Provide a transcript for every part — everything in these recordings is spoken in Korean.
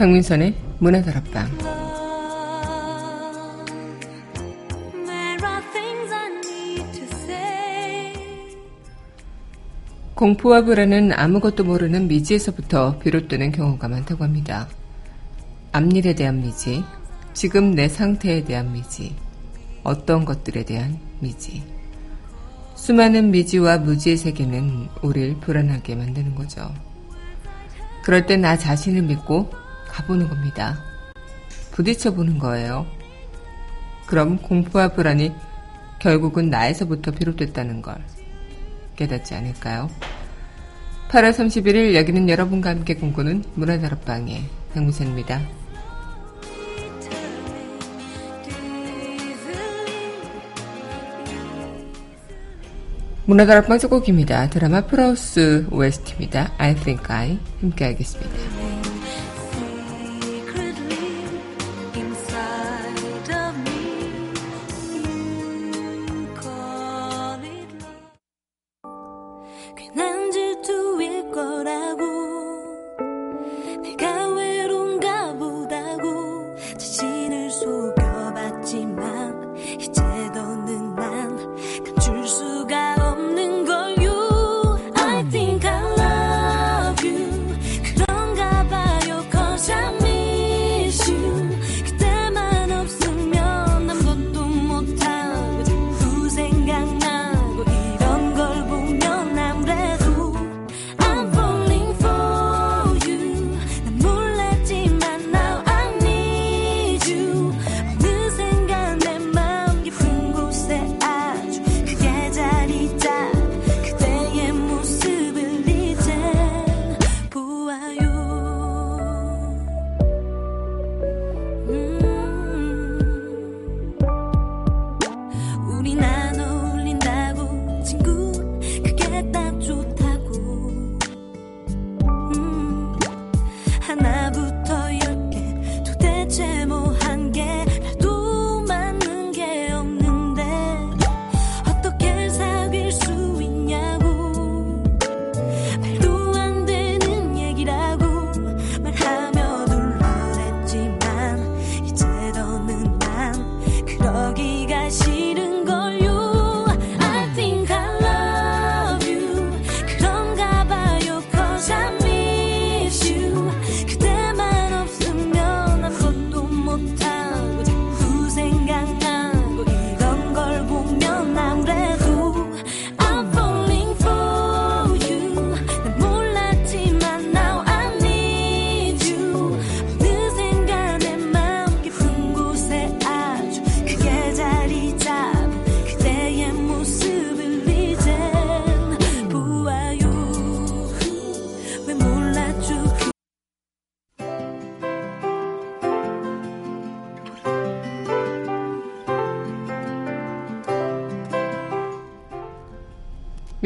강민선의 문화다락방 공포와 불안은 아무것도 모르는 미지에서부터 비롯되는 경우가 많다고 합니다. 앞일에 대한 미지, 지금 내 상태에 대한 미지, 어떤 것들에 대한 미지. 수많은 미지와 무지의 세계는 우리를 불안하게 만드는 거죠. 그럴 때 나 자신을 믿고 가보는 겁니다. 부딪혀 보는 거예요. 그럼 공포와 불안이 결국은 나에서부터 비롯됐다는 걸 깨닫지 않을까요? 8월 31일 여기는 여러분과 함께 꿈꾸는 문화다락방의 강무선입니다. 문화다락방 첫 곡입니다. 드라마 프라우스 OST입니다. I think I 함께 하겠습니다.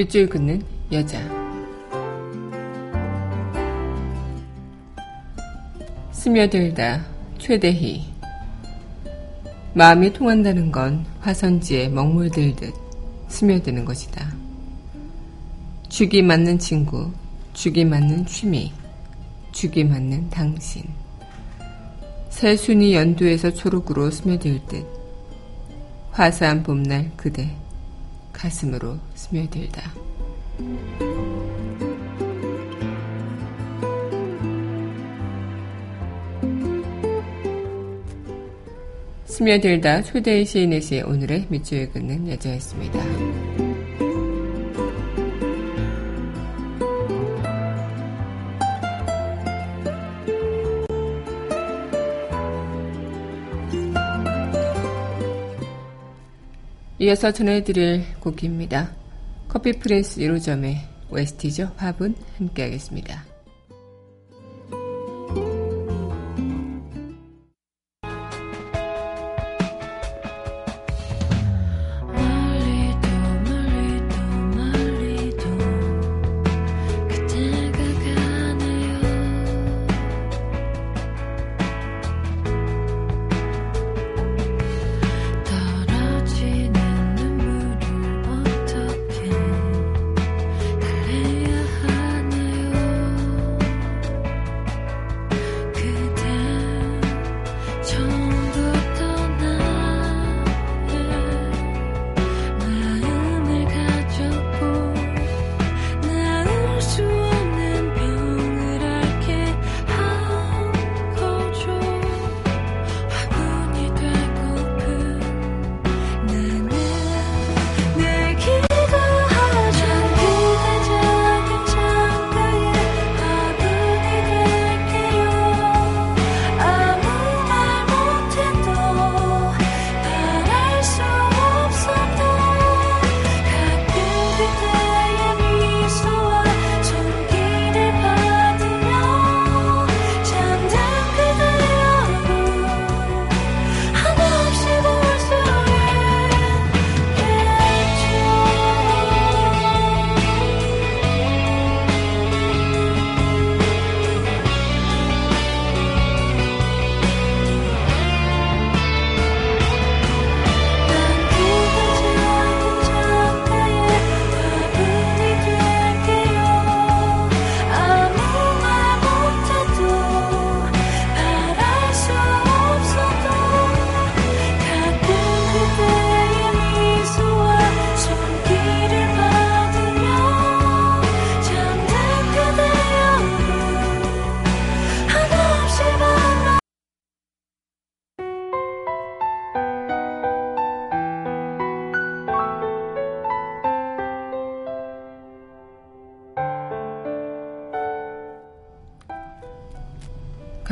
밑줄 긋는 여자. 스며들다 최대희. 마음이 통한다는 건 화선지에 먹물들듯 스며드는 것이다. 죽이 맞는 친구, 죽이 맞는 취미, 죽이 맞는 당신. 새순이 연두에서 초록으로 스며들 듯 화사한 봄날 그대. 가슴으로 스며들다. 스며들다 초대의 시인의 시 오늘의 밑줄 긋는 여자였습니다. 이어서 전해드릴 곡입니다. 커피 프레스 1호점의 웨스티죠. 화분 함께 하겠습니다.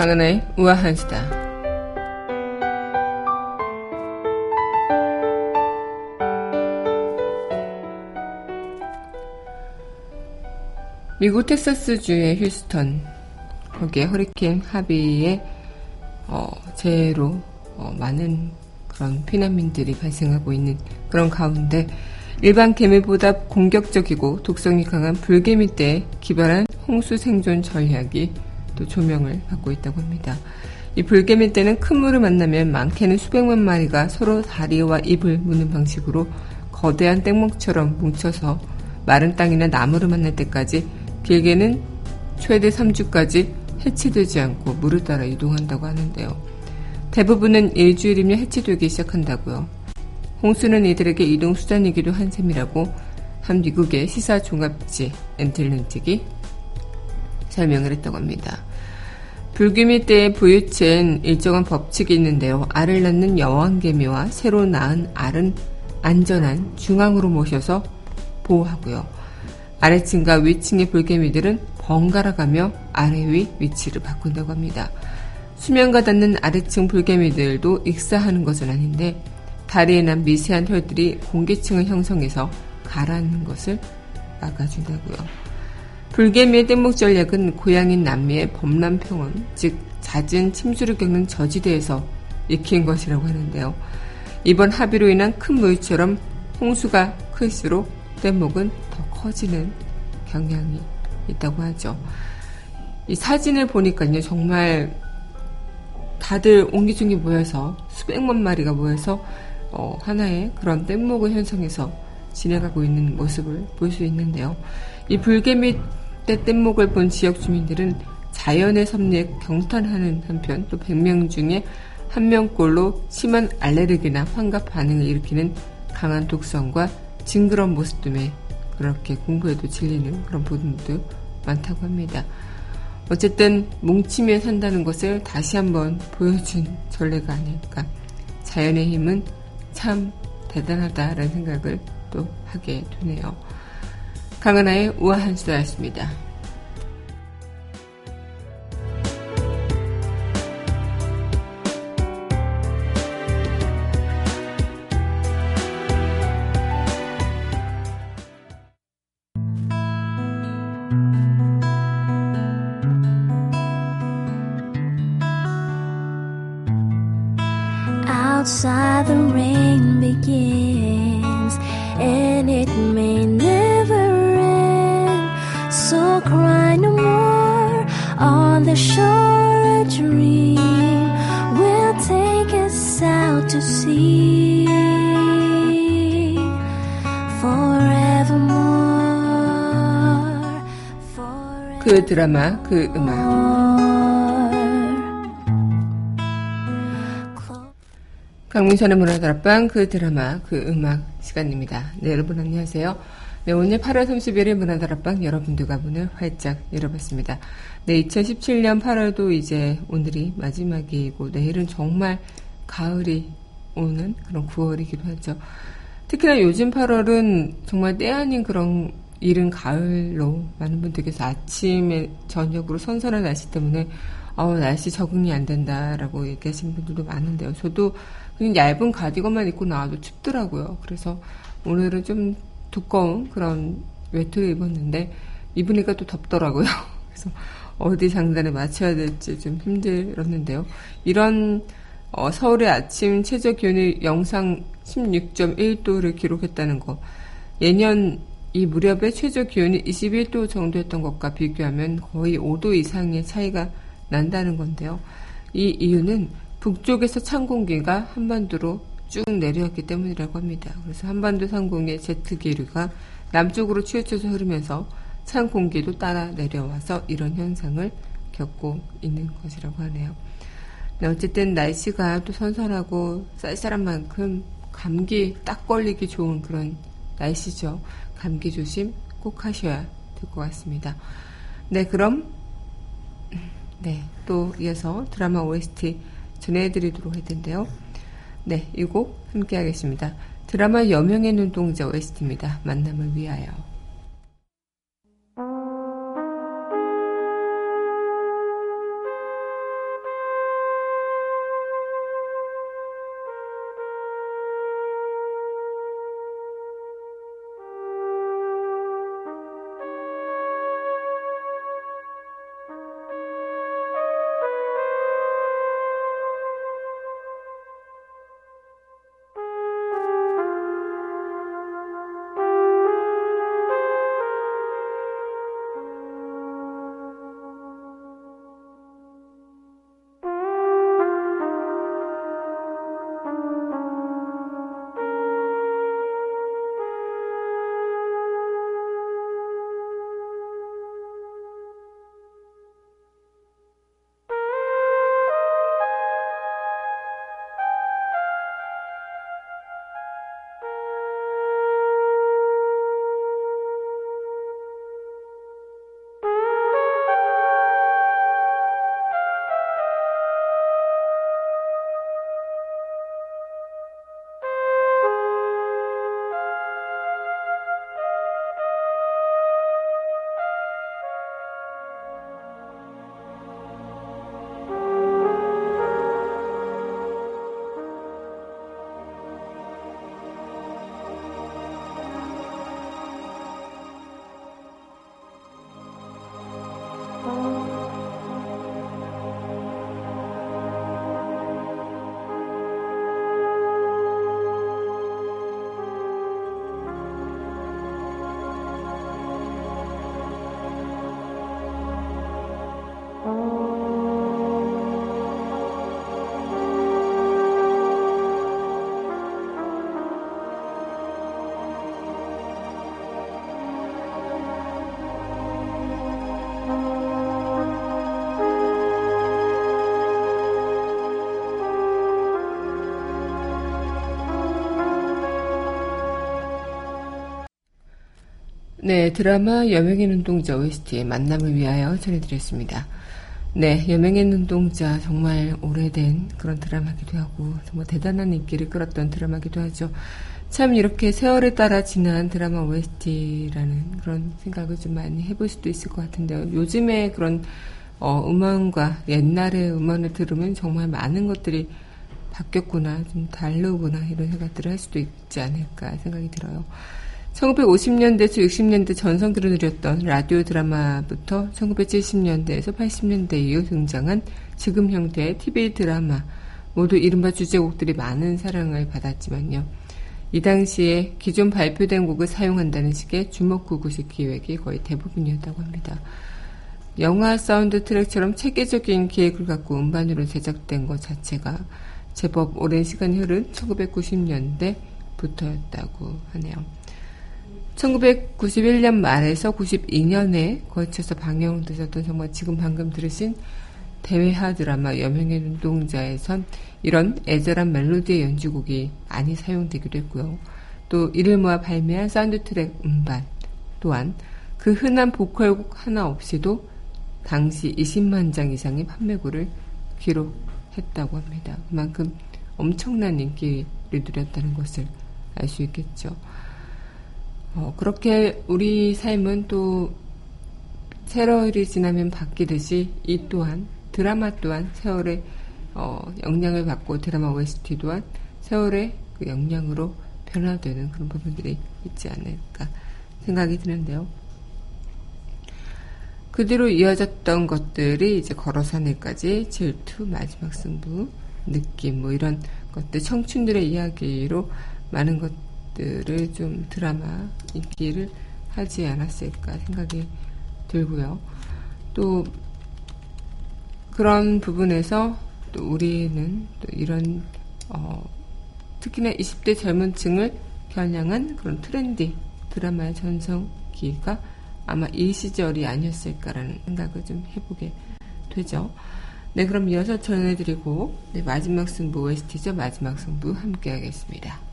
강은하의 우아한 수다. 미국 텍사스주의 휴스턴 거기에 허리케인 하비의 어, 재해로 어, 많은 그런 피난민들이 발생하고 있는 그런 가운데 일반 개미보다 공격적이고 독성이 강한 불개미 때 기발한 홍수 생존 전략이 또 조명을 받고 있다고 합니다. 이 불개미 때는 큰 물을 만나면 많게는 수백만 마리가 서로 다리와 입을 무는 방식으로 거대한 땡목처럼 뭉쳐서 마른 땅이나 나무를 만날 때까지 길게는 최대 3주까지 해치되지 않고 물을 따라 이동한다고 하는데요. 대부분은 일주일이면 해치되기 시작한다고요. 홍수는 이들에게 이동 수단이기도 한 셈이라고 한 미국의 시사 종합지 엔틀랜틱이 설명을 했다고 합니다. 불규미 때의 부유체엔 일정한 법칙이 있는데요. 알을 낳는 여왕개미와 새로 낳은 알은 안전한 중앙으로 모셔서 보호하고요. 아래층과 위층의 불개미들은 번갈아 가며 아래 위 위치를 바꾼다고 합니다. 수면과 닿는 아래층 불개미들도 익사하는 것은 아닌데 다리에 난 미세한 혈들이 공기층을 형성해서 가라앉는 것을 막아준다고요. 불개미의 뗏목 전략은 고향인 남미의 범람평원, 즉 잦은 침수를 겪는 저지대에서 익힌 것이라고 하는데요. 이번 합의로 인한 큰 물처럼 홍수가 클수록 뗏목은 더 커지는 경향이 있다고 하죠. 이 사진을 보니까요, 정말 다들 옹기종기 모여서 수백만 마리가 모여서 어, 하나의 그런 뗏목을 형성해서 진행하고 있는 모습을 볼 수 있는데요. 이 불개미 때 뗏목을 본 지역 주민들은 자연의 섭리에 경탄하는 한편 또 100명 중에 한 명꼴로 심한 알레르기나 환각 반응을 일으키는 강한 독성과 징그러운 모습 때문에 그렇게 공부에도 질리는 그런 부분도 많다고 합니다. 어쨌든 뭉치며 산다는 것을 다시 한번 보여준 전례가 아닐까. 자연의 힘은 참 대단하다라는 생각을 또 하게 되네요. 강은하의 우아한 수다였습니다. 드라마 그 음악 강민선의 문화다락방 그 드라마 그 음악 시간입니다. 네 여러분 안녕하세요. 네 오늘 8월 31일 문화다락방 여러분들과 문을 활짝 열어봤습니다. 네 2017년 8월도 이제 오늘이 마지막이고 내일은 정말 가을이 오는 그런 9월이기도 하죠. 특히나 요즘 8월은 정말 때 아닌 그런 이른 가을로 많은 분들께서 아침에 저녁으로 선선한 날씨 때문에 어, 날씨 적응이 안 된다라고 얘기하시는 분들도 많은데요. 저도 그냥 얇은 가디건만 입고 나와도 춥더라고요. 그래서 오늘은 좀 두꺼운 그런 외투를 입었는데 입으니까 또 덥더라고요. 그래서 어디 장단에 맞춰야 될지 좀 힘들었는데요. 이런 어, 서울의 아침 최저 기온이 영상 16.1도를 기록했다는 거. 예년 이 무렵에 최저 기온이 21도 정도였던 것과 비교하면 거의 5도 이상의 차이가 난다는 건데요. 이 이유는 북쪽에서 찬 공기가 한반도로 쭉 내려왔기 때문이라고 합니다. 그래서 한반도 상공의 제트 기류가 남쪽으로 치우쳐서 흐르면서 찬 공기도 따라 내려와서 이런 현상을 겪고 있는 것이라고 하네요. 네, 어쨌든 날씨가 또 선선하고 쌀쌀한 만큼 감기 딱 걸리기 좋은 그런 날씨죠. 감기 조심 꼭 하셔야 될 것 같습니다. 네, 그럼 네, 또 이어서 드라마 OST 전해드리도록 할 텐데요. 네, 이 곡 함께 하겠습니다. 드라마 여명의 눈동자 OST입니다. 만남을 위하여. 네, 드라마 여명의 눈동자 OST의 만남을 위하여 전해드렸습니다. 네, 여명의 눈동자 정말 오래된 그런 드라마기도 하고 정말 대단한 인기를 끌었던 드라마기도 하죠. 참 이렇게 세월에 따라 지난 드라마 OST라는 그런 생각을 좀 많이 해볼 수도 있을 것 같은데요. 요즘에 그런 어, 음원과 옛날의 음원을 들으면 정말 많은 것들이 바뀌었구나, 좀 다르구나 이런 생각들을 할 수도 있지 않을까 생각이 들어요. 1950년대 에서 60년대 전성기를 누렸던 라디오 드라마부터 1970년대에서 80년대 이후 등장한 지금 형태의 TV 드라마 모두 이른바 주제곡들이 많은 사랑을 받았지만요. 이 당시에 기존 발표된 곡을 사용한다는 식의 주먹구구식 기획이 거의 대부분이었다고 합니다. 영화 사운드 트랙처럼 체계적인 기획을 갖고 음반으로 제작된 것 자체가 제법 오랜 시간이 흐른 1990년대부터였다고 하네요. 1991년 말에서 92년에 걸쳐서 방영되셨던 정말 지금 방금 들으신 대회하 드라마 여명의 눈동자에선 이런 애절한 멜로디의 연주곡이 많이 사용되기도 했고요. 또 이를 모아 발매한 사운드 트랙 음반 또한 그 흔한 보컬곡 하나 없이도 당시 20만 장 이상의 판매고를 기록했다고 합니다. 그만큼 엄청난 인기를 누렸다는 것을 알 수 있겠죠. 어, 그렇게 우리 삶은 또 세월이 지나면 바뀌듯이 이 또한 드라마 또한 세월의 어, 영향을 받고 드라마 OST 또한 세월의 그 영향으로 변화되는 그런 부분들이 있지 않을까 생각이 드는데요. 그 뒤로 이어졌던 것들이 이제 걸어산늘까지 질투, 마지막 승부, 느낌, 뭐 이런 것들, 청춘들의 이야기로 많은 것들을 좀 드라마 인기를 하지 않았을까 생각이 들고요. 또 그런 부분에서 또 우리는 또 이런 어, 특히나 20대 젊은 층을 겨냥한 그런 트렌디 드라마의 전성기가 아마 이 시절이 아니었을까라는 생각을 좀 해보게 되죠. 네, 그럼 이어서 전해드리고 네, 마지막 승부 OST죠. 마지막 승부 함께 하겠습니다.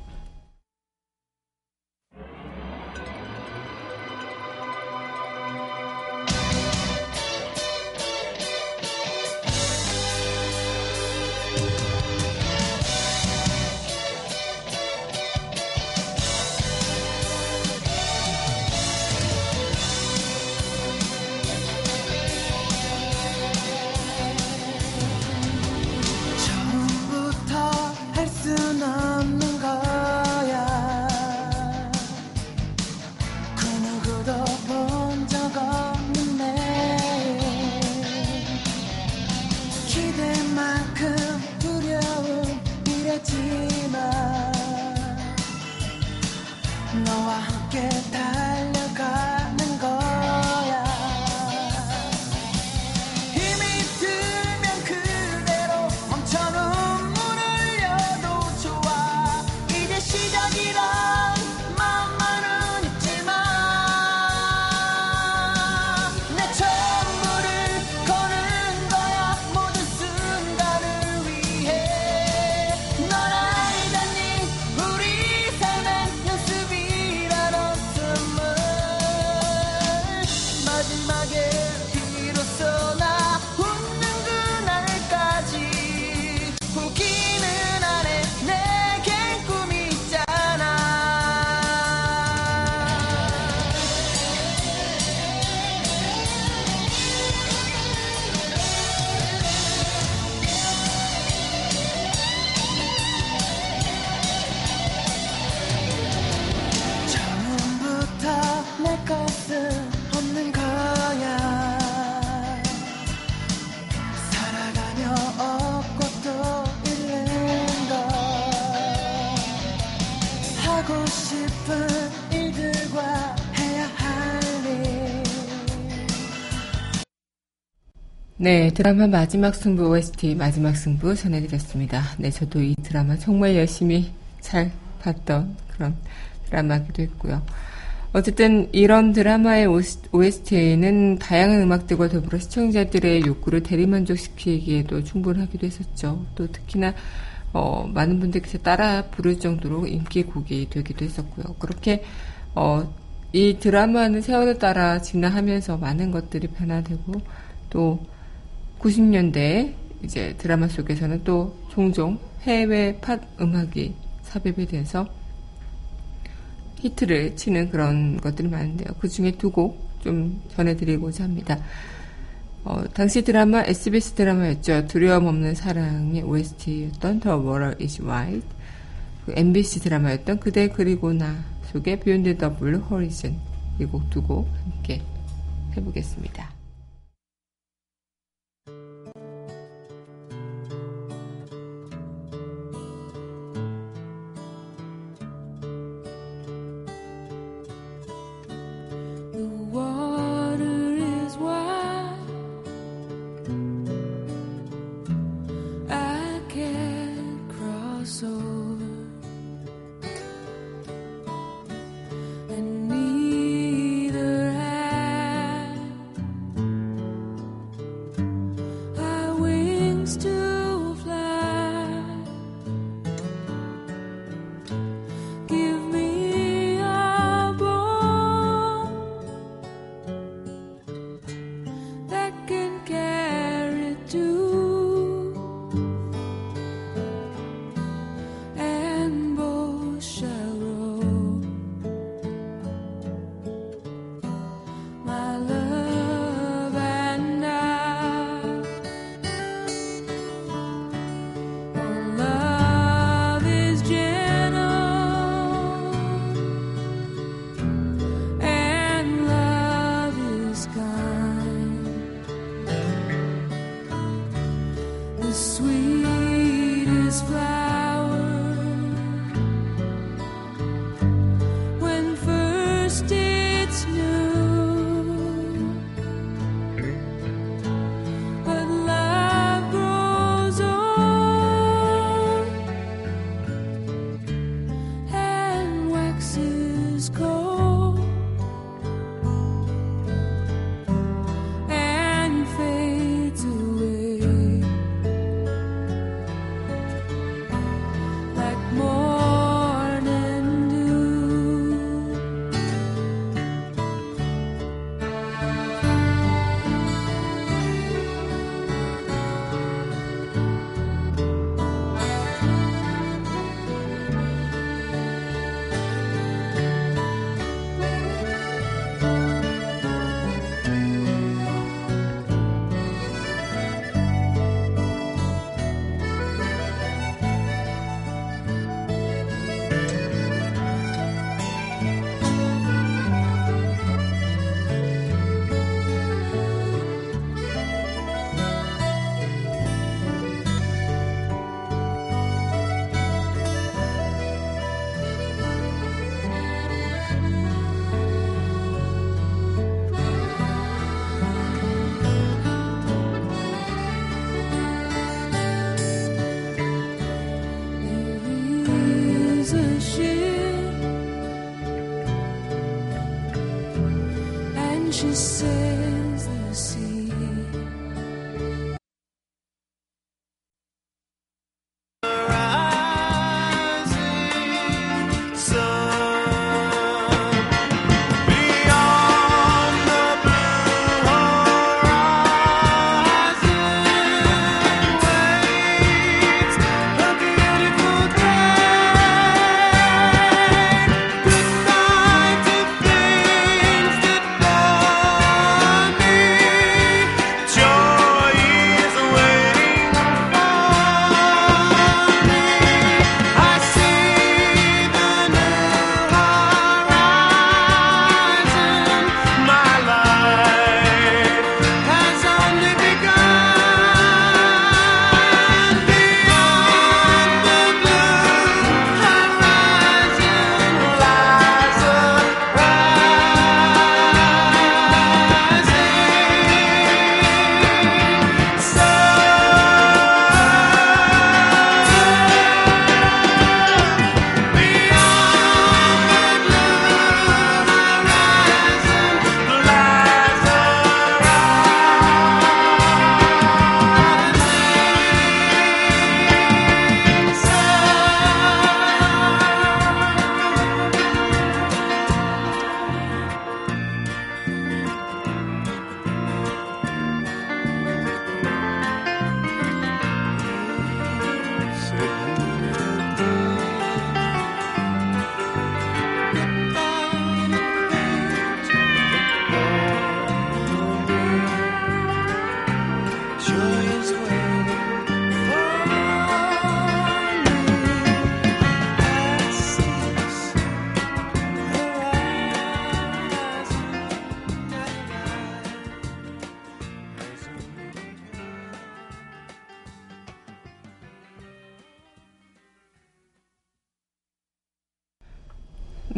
네, 드라마 마지막 승부 OST 마지막 승부 전해드렸습니다. 네, 저도 이 드라마 정말 열심히 잘 봤던 그런 드라마기도 했고요. 어쨌든 이런 드라마의 OST는 다양한 음악들과 더불어 시청자들의 욕구를 대리만족시키기에도 충분하기도 했었죠. 또 특히나 어, 많은 분들께서 따라 부를 정도로 인기곡이 되기도 했었고요. 그렇게 어, 이 드라마는 세월을 따라 진화하면서 많은 것들이 변화되고 또 90년대 이제 드라마 속에서는 또 종종 해외 팟 음악이 삽입이 돼서 히트를 치는 그런 것들이 많은데요. 그 중에 두 곡 좀 전해드리고자 합니다. 어, 당시 드라마 SBS 드라마였죠. 두려움 없는 사랑의 OST였던 The Water Is White. 그 MBC 드라마였던 그대 그리고 나 속의 Beyond the Blue Horizon 이 곡 두 곡 함께 해보겠습니다.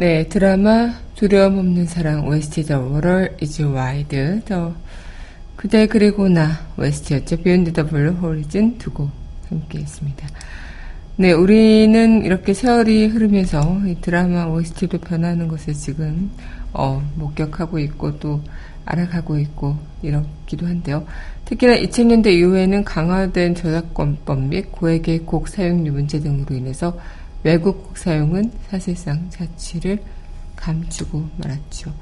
네, 드라마 두려움 없는 사랑 OST The Water is Wide 더 그대 그리고 나 OST였죠. Beyond the Blue Horizon 두곡 함께 했습니다. 네, 우리는 이렇게 세월이 흐르면서 이 드라마 OST도 변하는 것을 지금 어, 목격하고 있고 또 알아가고 있고 이렇기도 한데요. 특히나 2000년대 이후에는 강화된 저작권법 및 고액의 곡 사용료 문제 등으로 인해서 외국 곡 사용은 사실상 자취를 감추고 말았죠.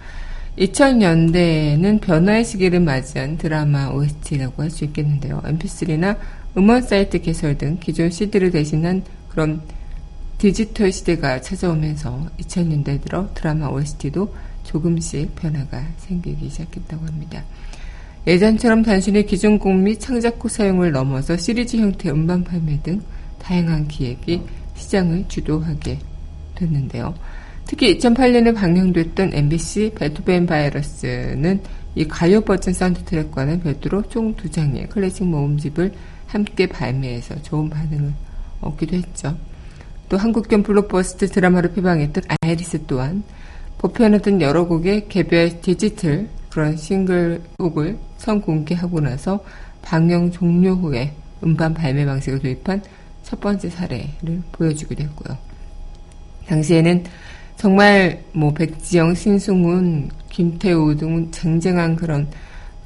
2000년대에는 변화의 시기를 맞이한 드라마 OST라고 할 수 있겠는데요. mp3나 음원 사이트 개설 등 기존 CD를 대신한 그런 디지털 시대가 찾아오면서 2000년대 들어 드라마 OST도 조금씩 변화가 생기기 시작했다고 합니다. 예전처럼 단순히 기존곡 및 창작곡 사용을 넘어서 시리즈 형태 음반 판매 등 다양한 기획이 시장을 주도하게 됐는데요. 특히 2008년에 방영됐던 MBC 베토벤 바이러스는 이 가요 버전 사운드 트랙과는 별도로 총 두 장의 클래식 모음집을 함께 발매해서 좋은 반응을 얻기도 했죠. 또 한국형 블록버스터 드라마로 표방했던 아이리스 또한 보편하던 여러 곡의 개별 디지털 그런 싱글곡을 선공개하고 나서 방영 종료 후에 음반 발매 방식을 도입한 첫 번째 사례를 보여주기도 했고요. 당시에는 정말 뭐 백지영, 신승훈, 김태우 등 쟁쟁한 그런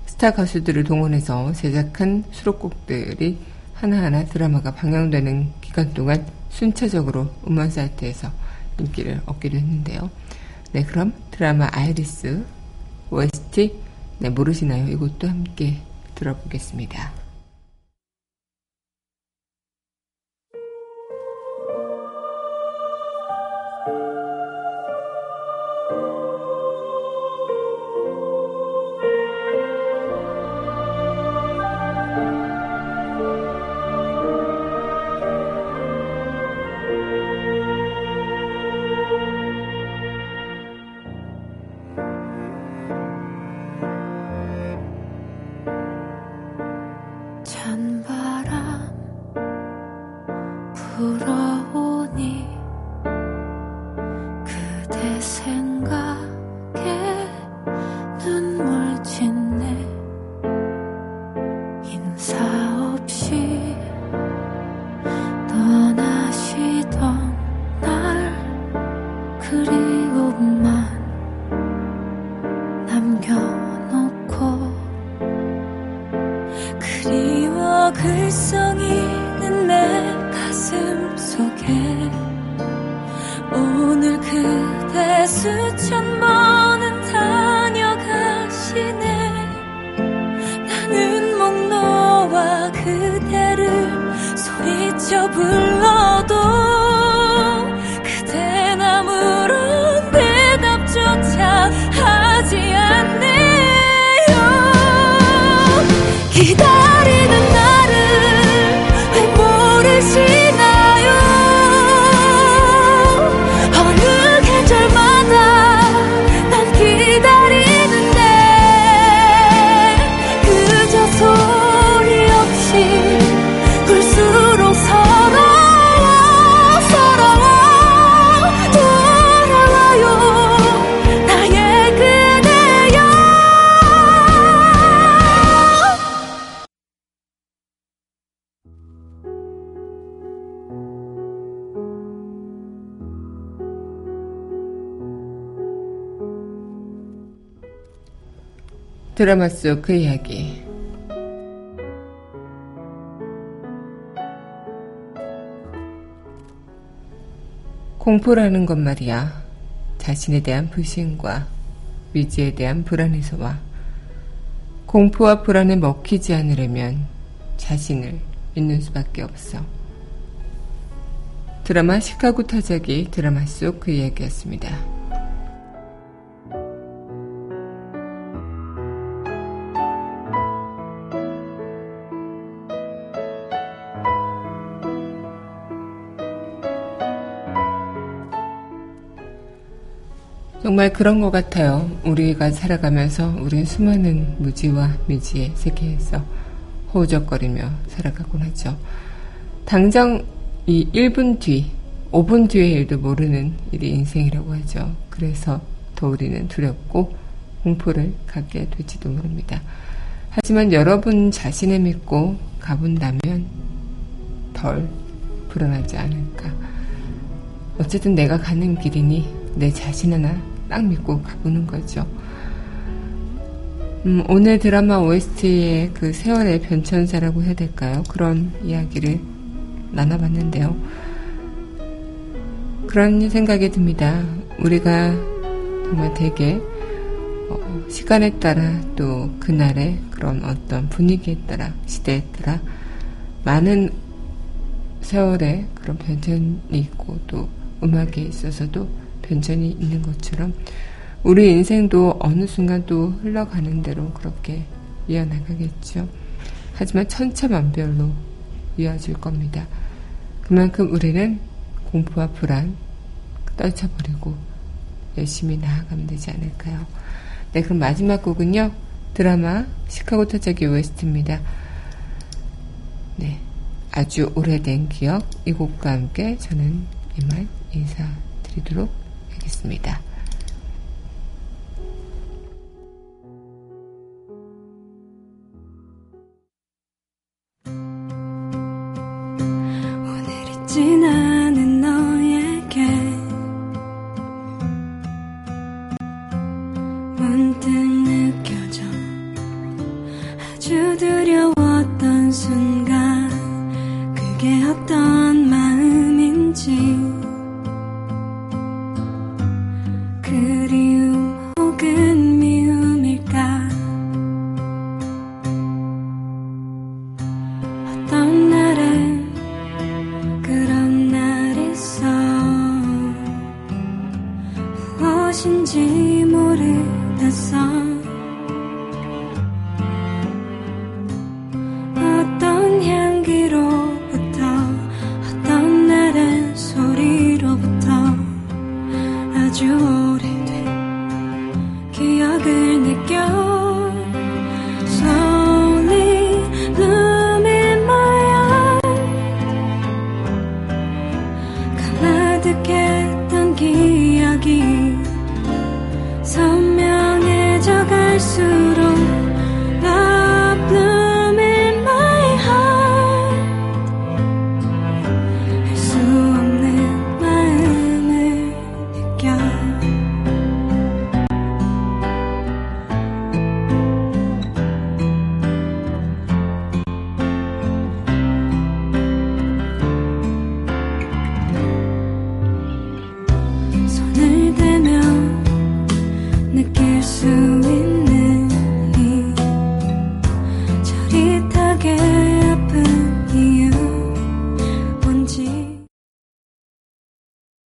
스타 가수들을 동원해서 제작한 수록곡들이 하나하나 드라마가 방영되는 기간 동안 순차적으로 음원 사이트에서 인기를 얻기도 했는데요. 네, 그럼 드라마 아이리스 OST 네, 모르시나요? 이것도 함께 들어보겠습니다. 드라마 속 그 이야기. 공포라는 것 말이야. 자신에 대한 불신과 위지에 대한 불안에서 와. 공포와 불안에 먹히지 않으려면 자신을 믿는 수밖에 없어. 드라마 시카고 타자기 드라마 속 그 이야기였습니다. 정말 그런 것 같아요. 우리가 살아가면서 우린 수많은 무지와 미지의 세계에서 호우적거리며 살아가곤 하죠. 당장 이 1분 뒤, 5분 뒤의 일도 모르는 일이 인생이라고 하죠. 그래서 더 우리는 두렵고 공포를 갖게 될지도 모릅니다. 하지만 여러분 자신을 믿고 가본다면 덜 불안하지 않을까. 어쨌든 내가 가는 길이니 내 자신 하나 딱 믿고 가보는 거죠. 음, 오늘 드라마 OST의 그 세월의 변천사라고 해야 될까요? 그런 이야기를 나눠봤는데요. 그런 생각이 듭니다. 우리가 정말 되게 어, 시간에 따라 또 그날의 그런 어떤 분위기에 따라 시대에 따라 많은 세월의 그런 변천이 있고 또 음악에 있어서도 변천이 있는 것처럼 우리 인생도 어느 순간 또 흘러가는 대로 그렇게 이어나가겠죠. 하지만 천차만별로 이어질 겁니다. 그만큼 우리는 공포와 불안 떨쳐버리고 열심히 나아가면 되지 않을까요? 네, 그럼 마지막 곡은요. 드라마 시카고 타자기 OST입니다. 네. 아주 오래된 기억 이 곡과 함께 저는 이만 인사드리도록 하겠습니다. 아주